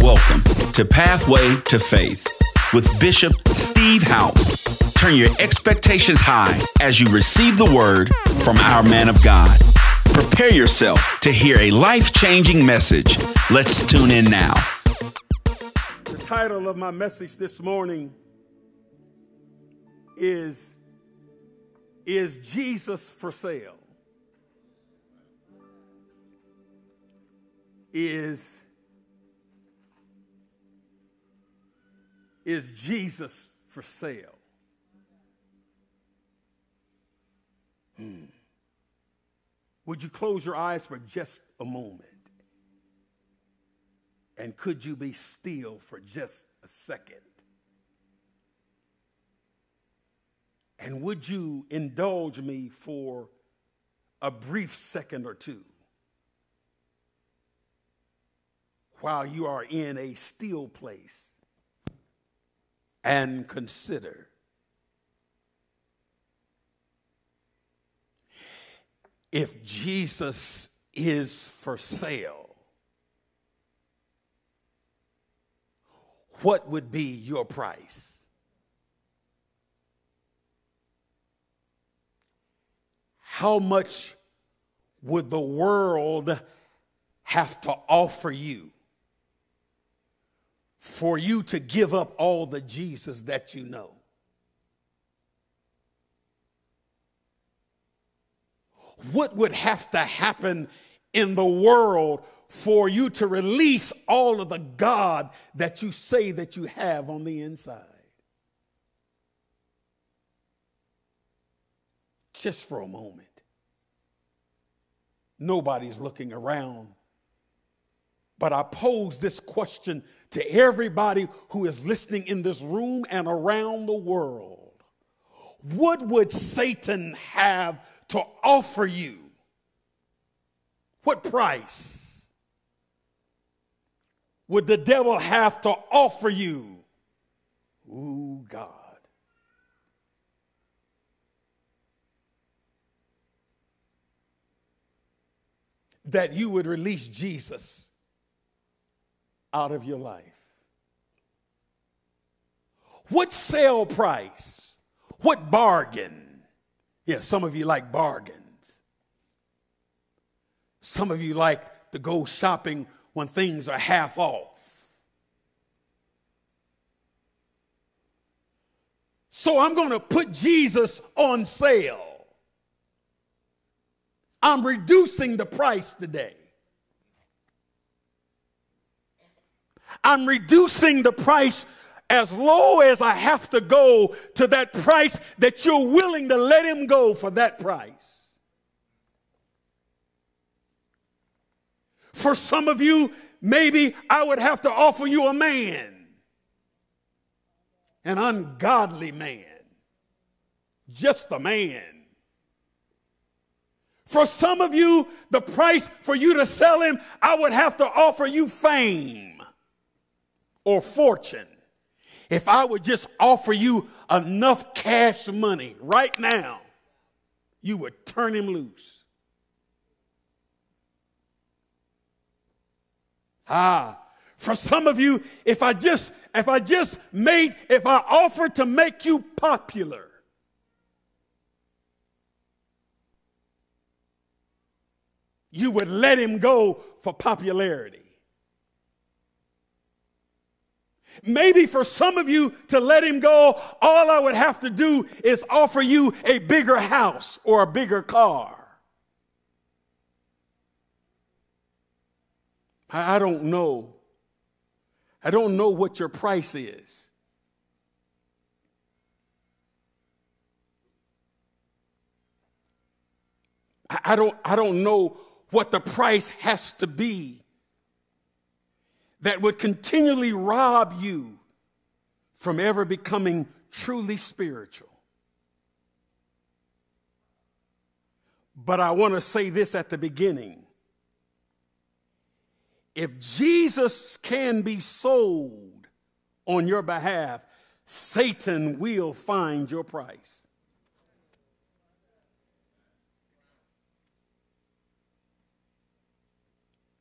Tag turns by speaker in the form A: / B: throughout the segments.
A: Welcome to Pathway to Faith with Bishop Steve Houpe. Turn your expectations high as you receive the word from our man of God. Prepare yourself to hear a life changing message. Let's tune in now.
B: The title of my message this morning is Is Jesus for Sale? Is Is Jesus for sale? Hmm. Would you close your eyes for just a moment? And could you be still for just a second? And would you indulge me for a brief second or two while you are in a still place? And consider. If Jesus is for sale, what would be your price? How much would the world have to offer you for you to give up all the Jesus that you know. What would have to happen in the world for you to release all of the God that you say that you have on the inside? Just for a moment. Nobody's looking around but I pose this question to everybody who is listening in this room and around the world. What would Satan have to offer you? What price would the devil have to offer you? Ooh, God. That you would release Jesus out of your life? What sale price? What bargain? Yeah, some of you like bargains. Some of you like to go shopping when things are half off. So I'm going to put Jesus on sale. I'm reducing the price today. I'm reducing the price as low as I have to go to that price that you're willing to let him go for that price. For some of you, maybe I would have to offer you a man, an ungodly man, just a man. For some of you, the price for you to sell him, I would have to offer you fame or fortune if I would just offer you enough cash money right now, you would turn him loose. Ah, for some of you, if I just if I just made if I offered to make you popular, you would let him go for popularity. Maybe for some of you to let him go, all I would have to do is offer you a bigger house or a bigger car. I don't know. I don't know what your price is. I don't, I don't know what the price has to be that would continually rob you from ever becoming truly spiritual. But I want to say this at the beginning. If Jesus can be sold on your behalf, Satan will find your price.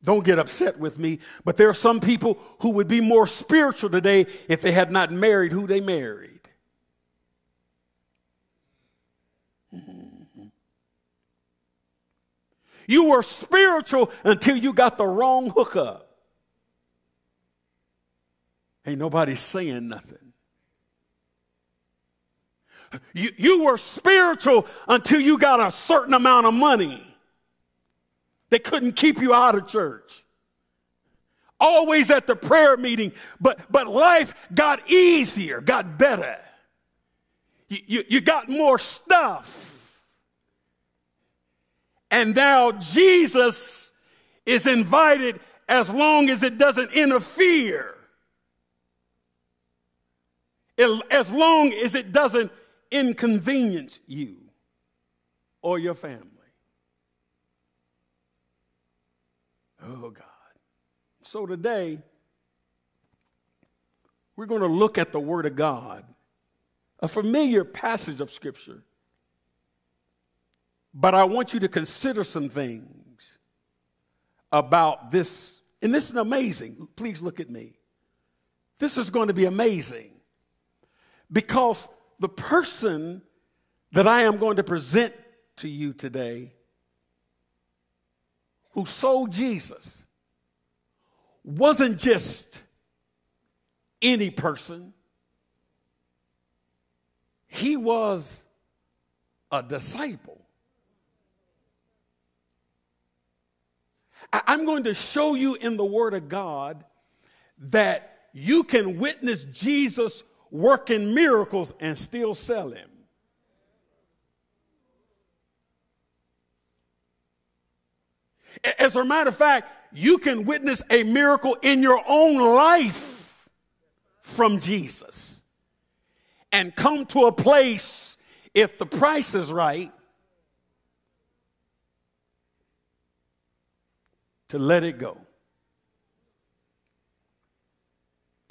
B: Don't get upset with me, but there are some people who would be more spiritual today if they had not married who they married. Mm-hmm. You were spiritual until you got the wrong hookup. Ain't nobody saying nothing. You, you were spiritual until you got a certain amount of money. They couldn't keep you out of church. Always at the prayer meeting, but, but life got easier, got better. You, you, you got more stuff. And now Jesus is invited as long as it doesn't interfere, as long as it doesn't inconvenience you or your family. Oh, God. So today, we're going to look at the Word of God, a familiar passage of Scripture. But I want you to consider some things about this. And this is amazing. Please look at me. This is going to be amazing because the person that I am going to present to you today who sold Jesus wasn't just any person, he was a disciple. I'm going to show you in the Word of God that you can witness Jesus working miracles and still sell him. As a matter of fact, you can witness a miracle in your own life from Jesus and come to a place, if the price is right, to let it go.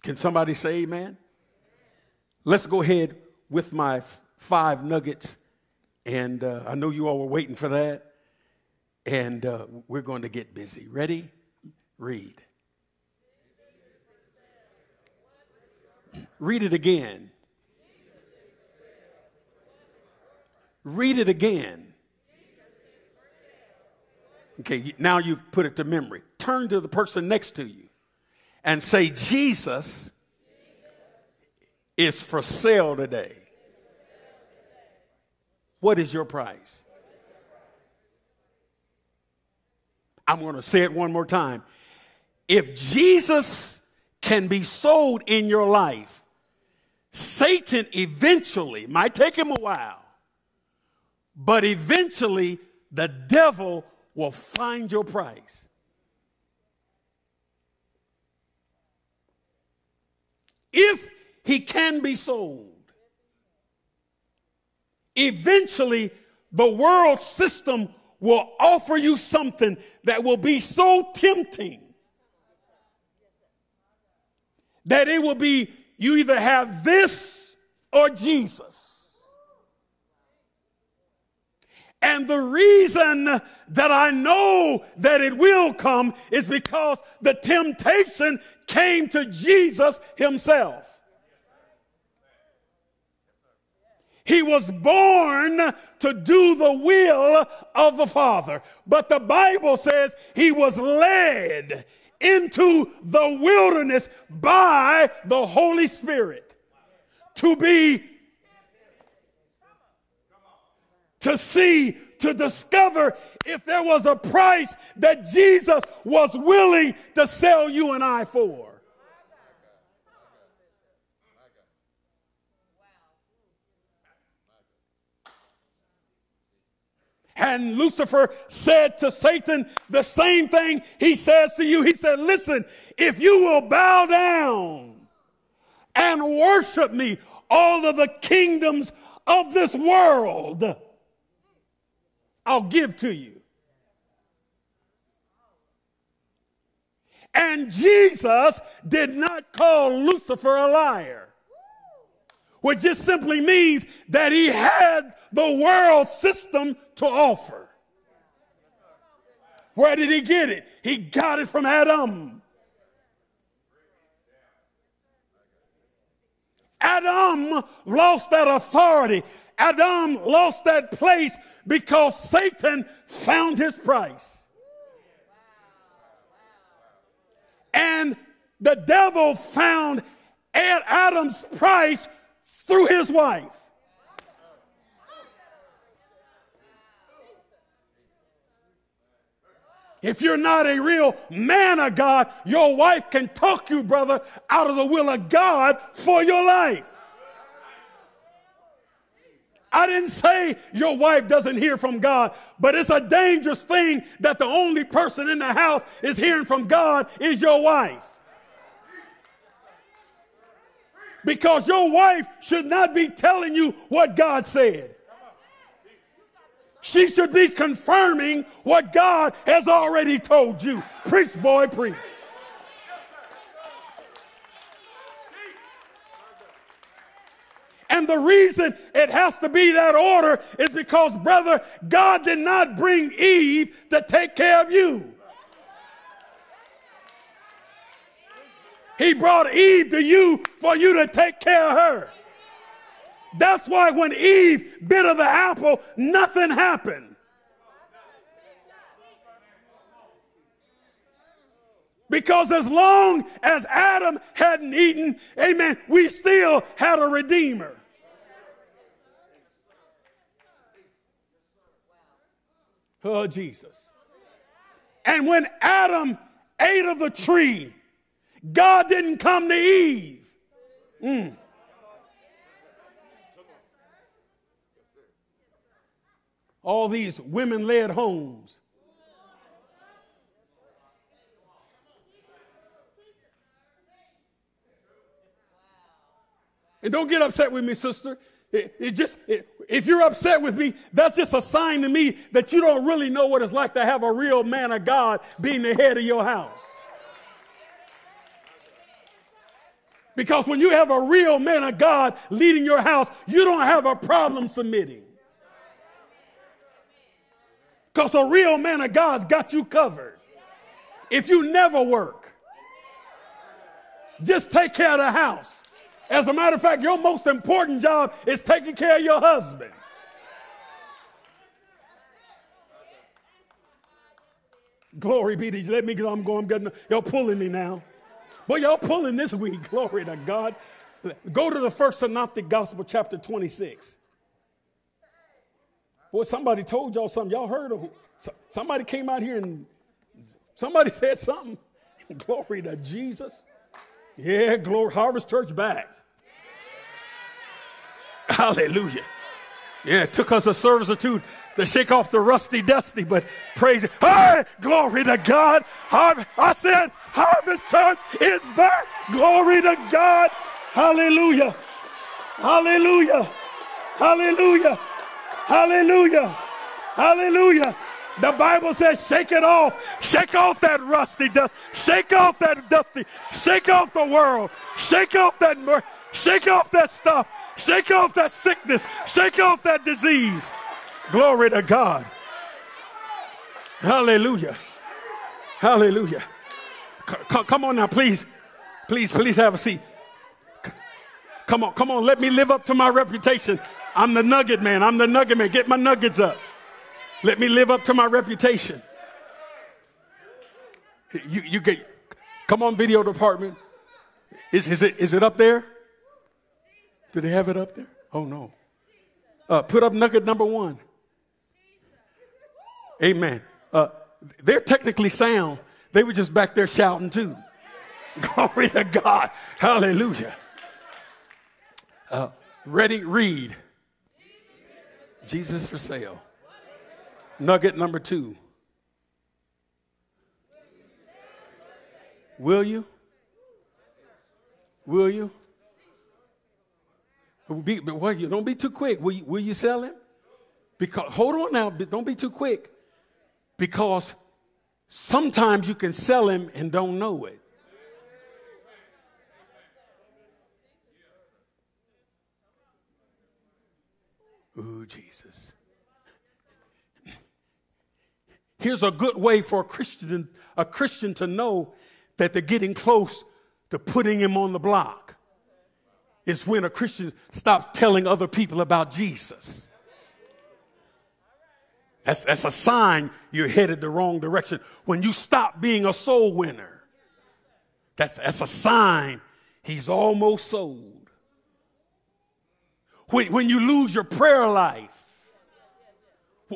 B: Can somebody say amen? Let's go ahead with my five nuggets. And uh, I know you all were waiting for that. And uh, we're going to get busy. Ready? Read. Read it again. Read it again. Okay, now you've put it to memory. Turn to the person next to you and say, Jesus is for sale today. What is your price? I'm going to say it one more time. If Jesus can be sold in your life, Satan eventually, might take him a while, but eventually the devil will find your price. If he can be sold. Eventually, the world system will offer you something that will be so tempting that it will be you either have this or Jesus. And the reason that I know that it will come is because the temptation came to Jesus himself. He was born to do the will of the Father. But the Bible says he was led into the wilderness by the Holy Spirit to be, to see, to discover if there was a price that Jesus was willing to sell you and I for. And Lucifer said to Satan the same thing he says to you. He said, Listen, if you will bow down and worship me, all of the kingdoms of this world I'll give to you. And Jesus did not call Lucifer a liar which just simply means that he had the world system to offer. Where did he get it? He got it from Adam. Adam lost that authority. Adam lost that place because Satan found his price. And the devil found Adam's price through his wife. If you're not a real man of God, your wife can talk you, brother, out of the will of God for your life. I didn't say your wife doesn't hear from God, but it's a dangerous thing that the only person in the house is hearing from God is your wife. Because your wife should not be telling you what God said. She should be confirming what God has already told you. Preach, boy, preach. And the reason it has to be that order is because, brother, God did not bring Eve to take care of you. He brought Eve to you for you to take care of her. That's why when Eve bit of the apple, nothing happened. Because as long as Adam hadn't eaten, amen, we still had a redeemer. Oh, Jesus. And when Adam ate of the tree, God didn't come to Eve. Mm. all these women led homes. And don't get upset with me, sister. It, it just, it, if you're upset with me, that's just a sign to me that you don't really know what it's like to have a real man of God being the head of your house. Because when you have a real man of God leading your house, you don't have a problem submitting. Because a real man of God's got you covered. If you never work, just take care of the house. As a matter of fact, your most important job is taking care of your husband. Glory be to you. Let me go. I'm going. I'm getting, y'all pulling me now. Boy, y'all pulling this week. Glory to God. Go to the first synoptic gospel, chapter 26. Boy, somebody told y'all something. Y'all heard of somebody came out here and somebody said something. glory to Jesus. Yeah, glory. Harvest Church back. Hallelujah. Yeah, it took us a service or two to shake off the rusty dusty, but praise it. Hey, glory to God. I said, Harvest Church is back. Glory to God. Hallelujah. Hallelujah. Hallelujah. Hallelujah. Hallelujah. The Bible says, shake it off. Shake off that rusty dust. Shake off that dusty. Shake off the world. Shake off that mur- shake off that stuff. Shake off that sickness. Shake off that disease. Glory to God. Hallelujah. Hallelujah. C- come on now, please. Please, please have a seat. Come on, come on. Let me live up to my reputation. I'm the nugget man. I'm the nugget man. Get my nuggets up. Let me live up to my reputation. You, you get, come on, video department. Is, is, it, is it up there? Do they have it up there? Oh, no. Uh, put up nugget number one. Amen. Uh, they're technically sound. They were just back there shouting too. Glory to God. Hallelujah. Uh, ready, read. Jesus for sale. Nugget number two. Will you? Will you? Be, but what, you don't be too quick. Will you, will you sell him? Because hold on now, don't be too quick. Because sometimes you can sell him and don't know it. Ooh, Jesus. here's a good way for a Christian, a Christian to know that they're getting close to putting him on the block. It's when a Christian stops telling other people about Jesus. That's, that's a sign you're headed the wrong direction. When you stop being a soul winner, that's, that's a sign he's almost sold. When, when you lose your prayer life,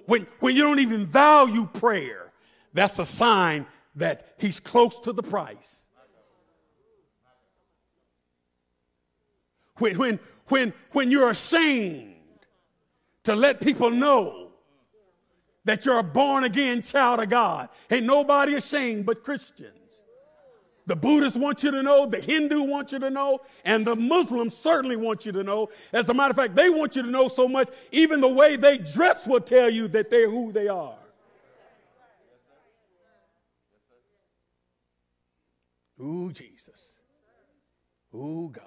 B: when, when you don't even value prayer, that's a sign that he's close to the price. When, when, when, when you're ashamed to let people know that you're a born again child of God. Ain't nobody ashamed but Christians. The Buddhists want you to know, the Hindu want you to know, and the Muslims certainly want you to know. As a matter of fact, they want you to know so much, even the way they dress will tell you that they're who they are. Ooh, Jesus. Ooh, God.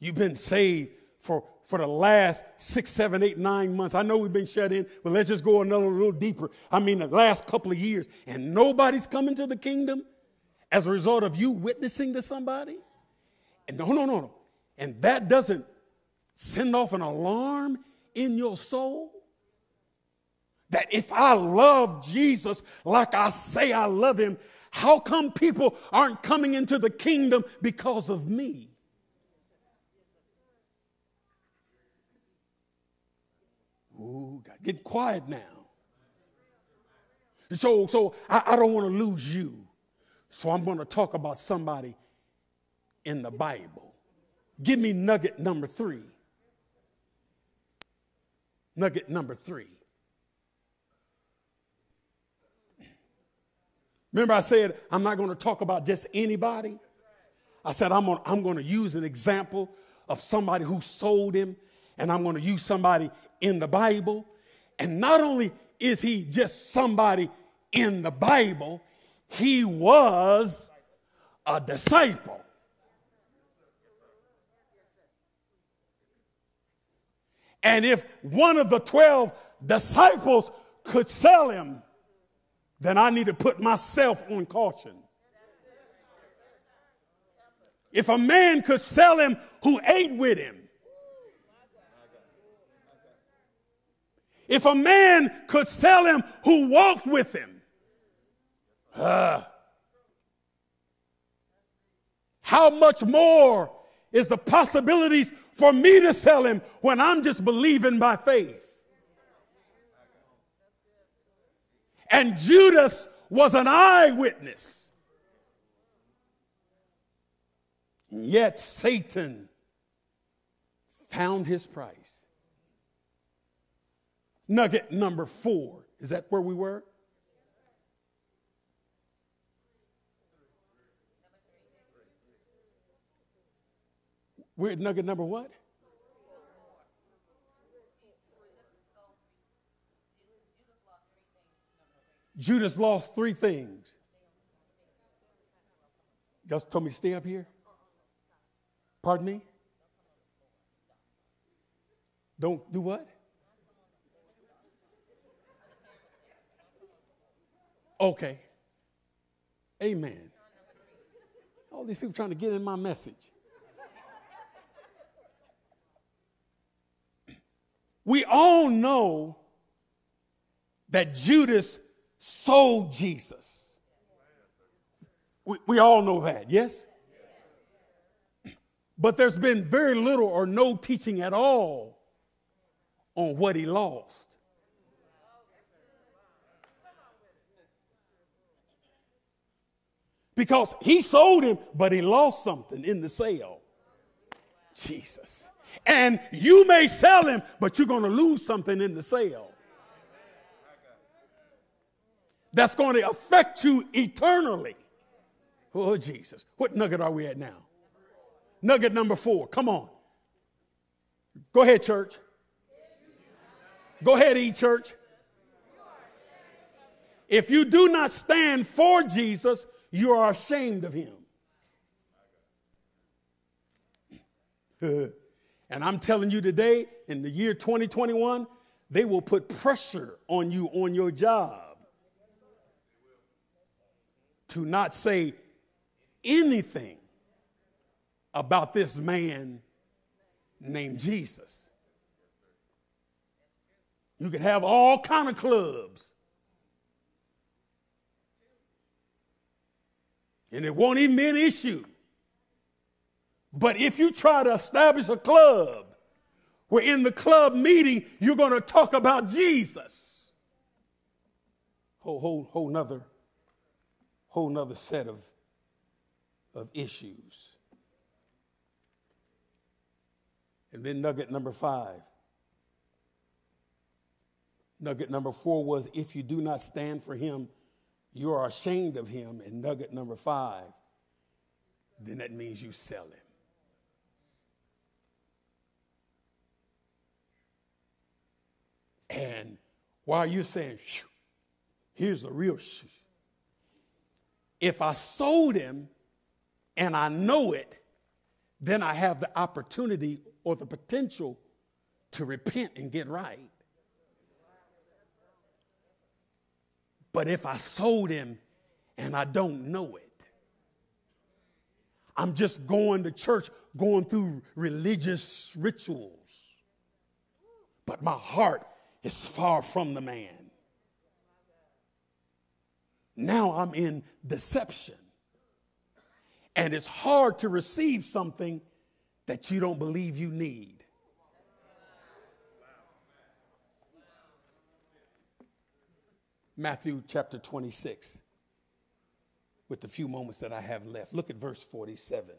B: You've been saved for for the last six, seven, eight, nine months. I know we've been shut in, but let's just go another little deeper. I mean, the last couple of years, and nobody's coming to the kingdom as a result of you witnessing to somebody. And no, no, no, no. And that doesn't send off an alarm in your soul. That if I love Jesus like I say I love him, how come people aren't coming into the kingdom because of me? Ooh, God, get quiet now. So, so I, I don't want to lose you. So I'm going to talk about somebody in the Bible. Give me nugget number three. Nugget number three. Remember, I said I'm not going to talk about just anybody. I said I'm, on, I'm going to use an example of somebody who sold him, and I'm going to use somebody in the Bible. And not only is he just somebody in the Bible, he was a disciple. And if one of the 12 disciples could sell him, then I need to put myself on caution. If a man could sell him who ate with him, If a man could sell him who walked with him, uh, how much more is the possibilities for me to sell him when I'm just believing by faith? And Judas was an eyewitness. Yet Satan found his price. Nugget number four. Is that where we were? We're at nugget number what? Judas lost three things. Y'all told me to stay up here? Pardon me? Don't do what? Okay. Amen. All these people trying to get in my message. We all know that Judas sold Jesus. We, we all know that, yes? But there's been very little or no teaching at all on what he lost. Because he sold him, but he lost something in the sale. Jesus. And you may sell him, but you're going to lose something in the sale. That's going to affect you eternally. Oh, Jesus. What nugget are we at now? Nugget number four. Come on. Go ahead, church. Go ahead, E church. If you do not stand for Jesus, you are ashamed of him. and I'm telling you today, in the year 2021, they will put pressure on you on your job to not say anything about this man named Jesus. You can have all kind of clubs. And it won't even be an issue. But if you try to establish a club where in the club meeting you're going to talk about Jesus, whole, whole, whole nother, whole nother set of, of issues. And then nugget number five. Nugget number four was if you do not stand for him, you are ashamed of him. And nugget number five, then that means you sell him. And while you're saying, here's the real shh. If I sold him and I know it, then I have the opportunity or the potential to repent and get right. But if I sold him and I don't know it, I'm just going to church, going through religious rituals. But my heart is far from the man. Now I'm in deception. And it's hard to receive something that you don't believe you need. Matthew chapter 26, with the few moments that I have left. Look at verse 47.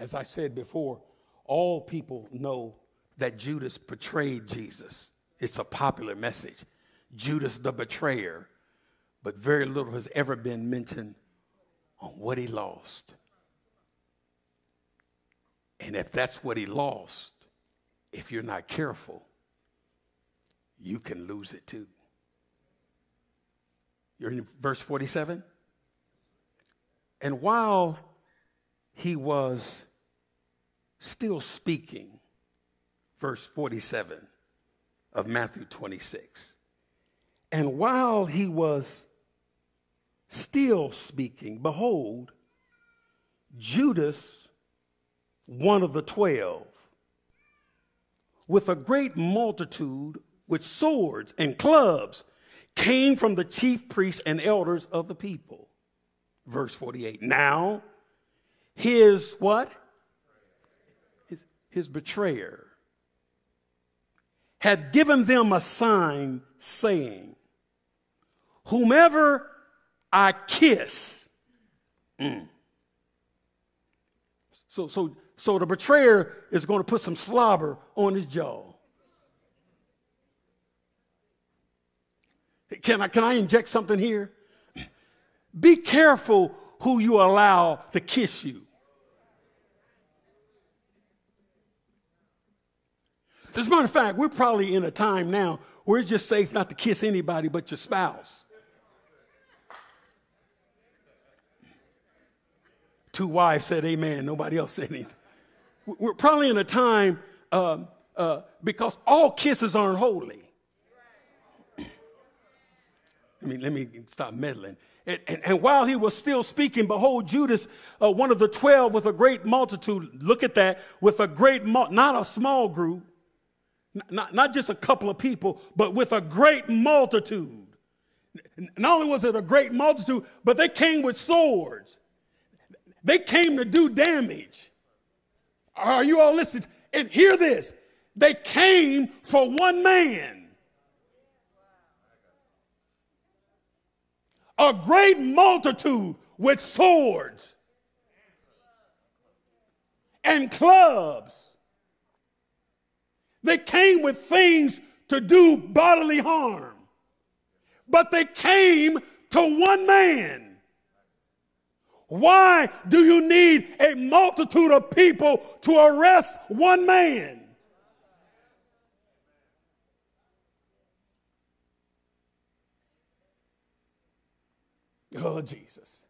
B: As I said before, all people know that Judas betrayed Jesus. It's a popular message. Judas the betrayer. But very little has ever been mentioned on what he lost. And if that's what he lost, if you're not careful, you can lose it too. You're in verse 47? And while he was still speaking, verse 47 of Matthew 26, and while he was still speaking, behold, Judas one of the twelve, with a great multitude with swords and clubs, came from the chief priests and elders of the people. Verse 48. Now, his what? His, his betrayer had given them a sign saying, Whomever I kiss. Mm. So, so so the betrayer is going to put some slobber on his jaw. Can I, can I inject something here? Be careful who you allow to kiss you. As a matter of fact, we're probably in a time now where it's just safe not to kiss anybody but your spouse. Two wives said amen, nobody else said anything we're probably in a time uh, uh, because all kisses aren't holy. I mean, let me stop meddling. And, and, and, while he was still speaking, behold, Judas, uh, one of the twelve, with a great multitude, look at that, with a great, not a small group, not, not just a couple of people, but with a great multitude. Not only was it a great multitude, but they came with swords. They came to do damage. Are you all listening? And hear this they came for one man. A great multitude with swords and clubs. They came with things to do bodily harm, but they came to one man. Why do you need a multitude of people to arrest one man? Oh, Jesus.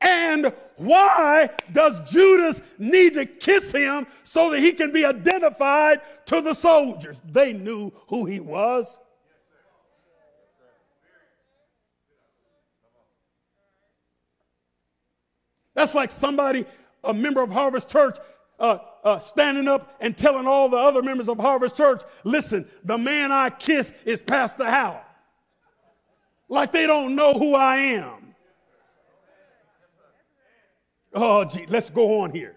B: And why does Judas need to kiss him so that he can be identified to the soldiers? They knew who he was. That's like somebody, a member of Harvest Church, uh, uh, standing up and telling all the other members of Harvest Church, listen, the man I kiss is Pastor Howell. Like they don't know who I am. Oh, gee, let's go on here.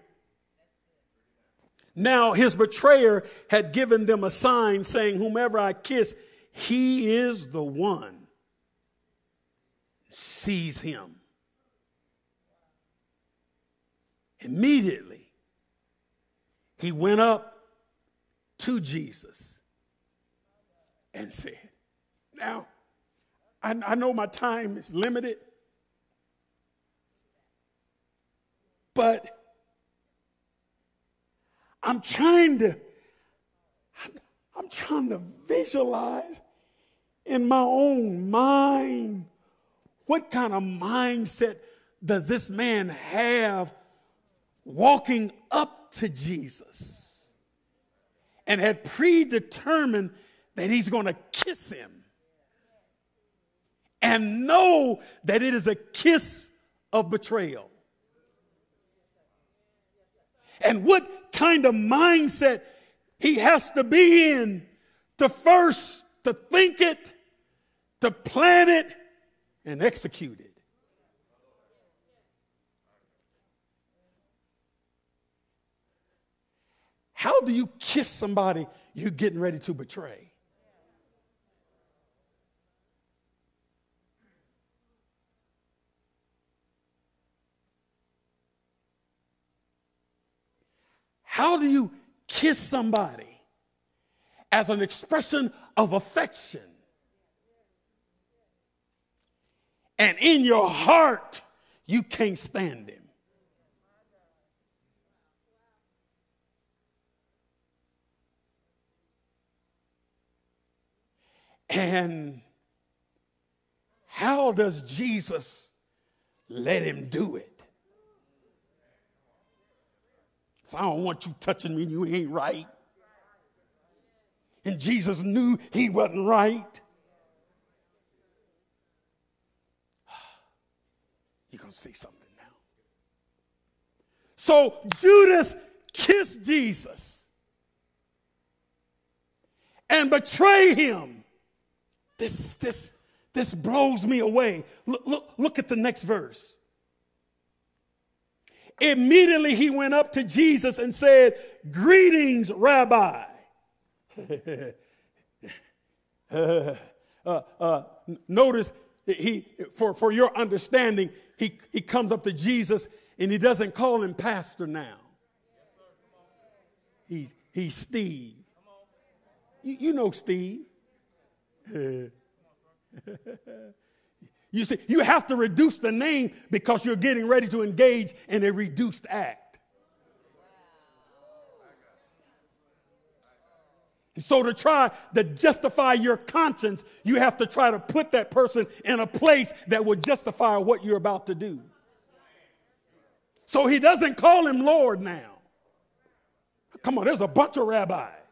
B: Now, his betrayer had given them a sign saying, Whomever I kiss, he is the one. Seize him. Immediately, he went up to Jesus and said, Now, I, I know my time is limited. But I'm trying to, I'm, I'm trying to visualize in my own mind what kind of mindset does this man have walking up to Jesus and had predetermined that he's going to kiss him and know that it is a kiss of betrayal and what kind of mindset he has to be in to first to think it, to plan it, and execute it. How do you kiss somebody you're getting ready to betray? How do you kiss somebody as an expression of affection? And in your heart, you can't stand him. And how does Jesus let him do it? So I don't want you touching me, you ain't right. And Jesus knew he wasn't right. You're going to see something now. So Judas kissed Jesus and betrayed him. This, this, this blows me away. Look, look, look at the next verse. Immediately he went up to Jesus and said, Greetings, Rabbi. uh, uh, notice he, for, for your understanding, he, he comes up to Jesus and he doesn't call him pastor now. He, he's Steve. You, you know Steve. You see, you have to reduce the name because you're getting ready to engage in a reduced act. So, to try to justify your conscience, you have to try to put that person in a place that would justify what you're about to do. So, he doesn't call him Lord now. Come on, there's a bunch of rabbis.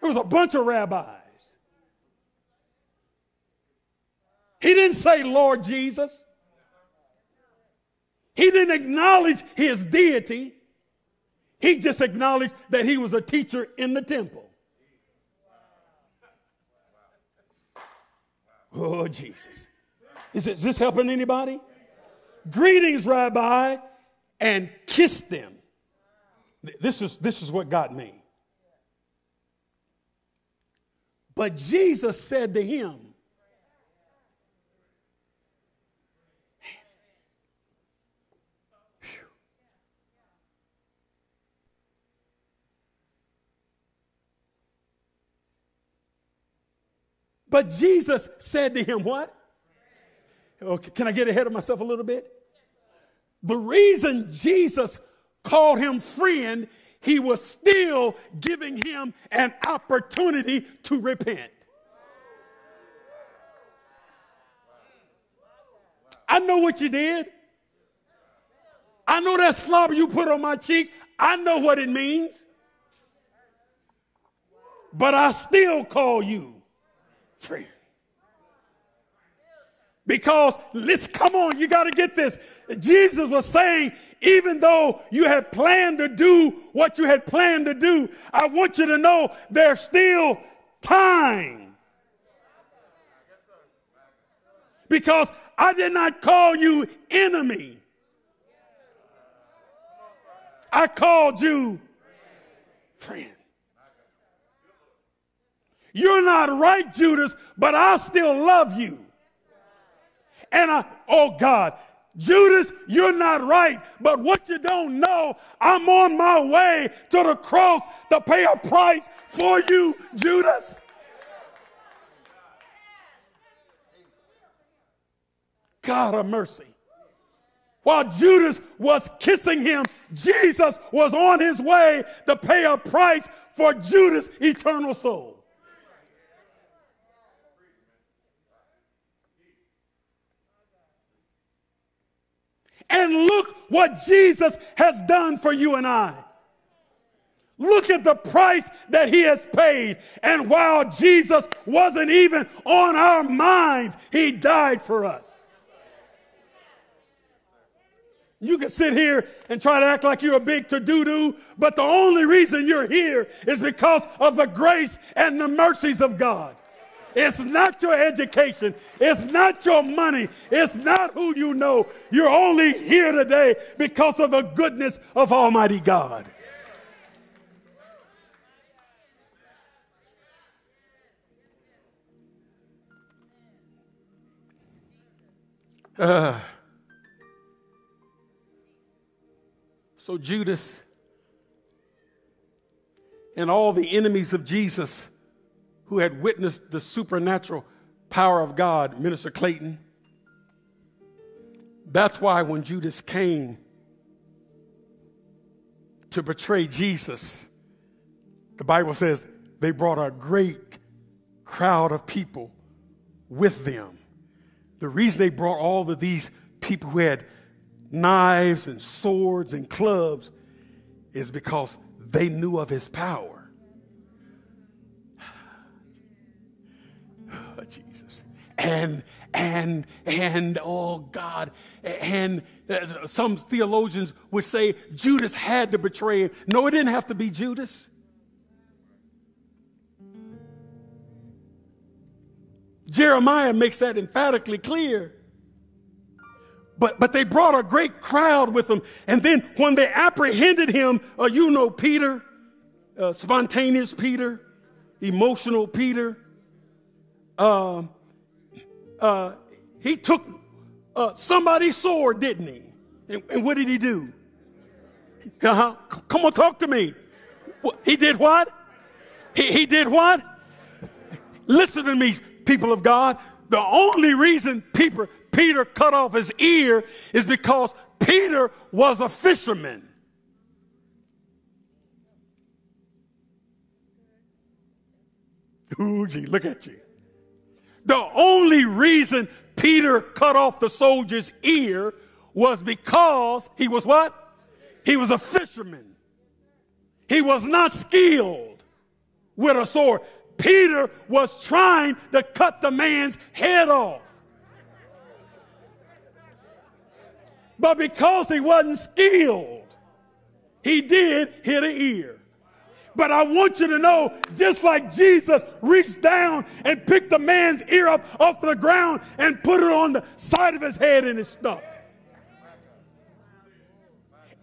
B: There was a bunch of rabbis. He didn't say, Lord Jesus. He didn't acknowledge his deity. He just acknowledged that he was a teacher in the temple. Oh, Jesus. Is, it, is this helping anybody? Greetings, Rabbi, and kiss them. This is, this is what got me. But Jesus said to him, But Jesus said to him, What? Okay, can I get ahead of myself a little bit? The reason Jesus called him friend, he was still giving him an opportunity to repent. I know what you did. I know that slobber you put on my cheek. I know what it means. But I still call you friend. Because let's come on, you got to get this. Jesus was saying, even though you had planned to do what you had planned to do, I want you to know there's still time. Because I did not call you enemy. I called you friend. You're not right, Judas, but I still love you. And I, oh God, Judas, you're not right, but what you don't know, I'm on my way to the cross to pay a price for you, Judas. God of mercy. While Judas was kissing him, Jesus was on his way to pay a price for Judas' eternal soul. And look what Jesus has done for you and I. Look at the price that he has paid. And while Jesus wasn't even on our minds, he died for us. You can sit here and try to act like you're a big to do do, but the only reason you're here is because of the grace and the mercies of God. It's not your education. It's not your money. It's not who you know. You're only here today because of the goodness of Almighty God. Uh, so Judas and all the enemies of Jesus who had witnessed the supernatural power of God, Minister Clayton. That's why when Judas came to betray Jesus, the Bible says they brought a great crowd of people with them. The reason they brought all of these people who had knives and swords and clubs is because they knew of his power. And and and oh God, and uh, some theologians would say Judas had to betray him. No, it didn't have to be Judas. Jeremiah makes that emphatically clear. But, but they brought a great crowd with them. And then when they apprehended him, uh, you know Peter, uh, spontaneous Peter, emotional Peter, uh, uh, he took uh, somebody's sword, didn't he? And, and what did he do? Uh-huh. Come on, talk to me. He did what? He, he did what? Listen to me, people of God. The only reason Peter, Peter cut off his ear is because Peter was a fisherman. Ooh, gee, look at you. The only reason Peter cut off the soldier's ear was because he was what? He was a fisherman. He was not skilled with a sword. Peter was trying to cut the man's head off. But because he wasn't skilled, he did hit an ear. But I want you to know, just like Jesus reached down and picked the man's ear up off the ground and put it on the side of his head and it stuck.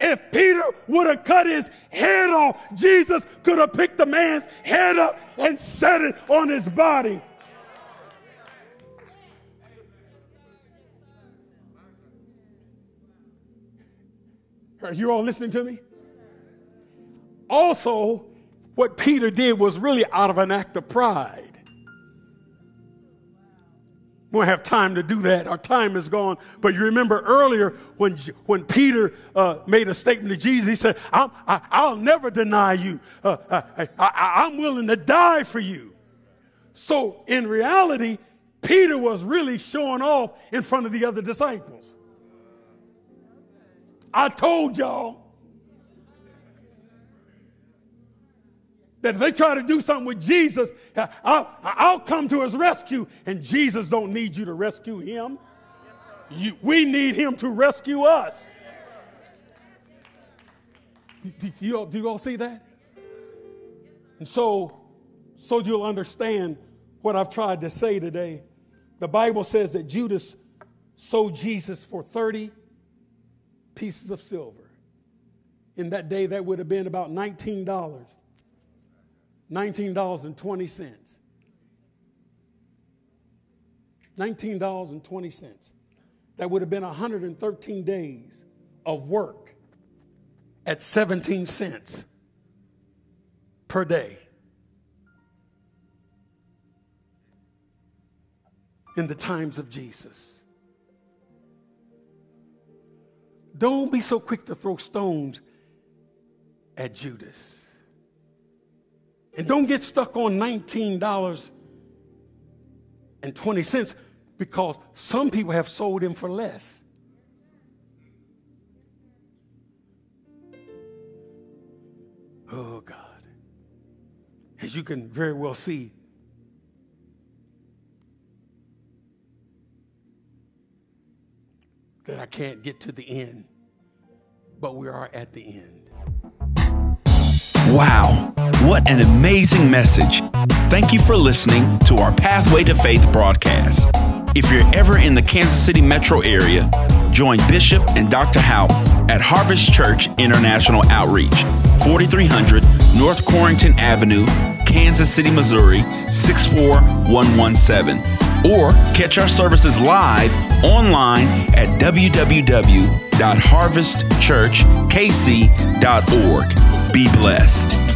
B: If Peter would have cut his head off, Jesus could have picked the man's head up and set it on his body. Are you all listening to me? Also, what Peter did was really out of an act of pride. We won't have time to do that. Our time is gone. But you remember earlier when, when Peter uh, made a statement to Jesus, he said, i will never deny you. Uh, uh I, I, I'm willing to die for you. So in reality, Peter was really showing off in front of the other disciples. I told y'all that if they try to do something with Jesus, uh, I'll, I'll come to his rescue, and Jesus don't need you to rescue him. You, we need him to rescue us. Do, you all, do you all see that? And so, so you'll understand what I've tried to say today. The Bible says that Judas sold Jesus for 30 pieces of silver. In that day, that would have been about $19. $19.20. $19.20. That would have been 113 days of work at 17 cents per day. In the times of Jesus. Don't be so quick to throw stones at Judas. And don't get stuck on $19.20 because some people have sold him for less. Oh, God. As you can very well see, that I can't get to the end, but we are at the end.
A: Wow, what an amazing message. Thank you for listening to our Pathway to Faith broadcast. If you're ever in the Kansas City metro area, join Bishop and Dr. Houpe at Harvest Church International Outreach, 4300 North Corrington Avenue, Kansas City, Missouri 64117. Or catch our services live online at www.harvestchurchkc.org. Be blessed.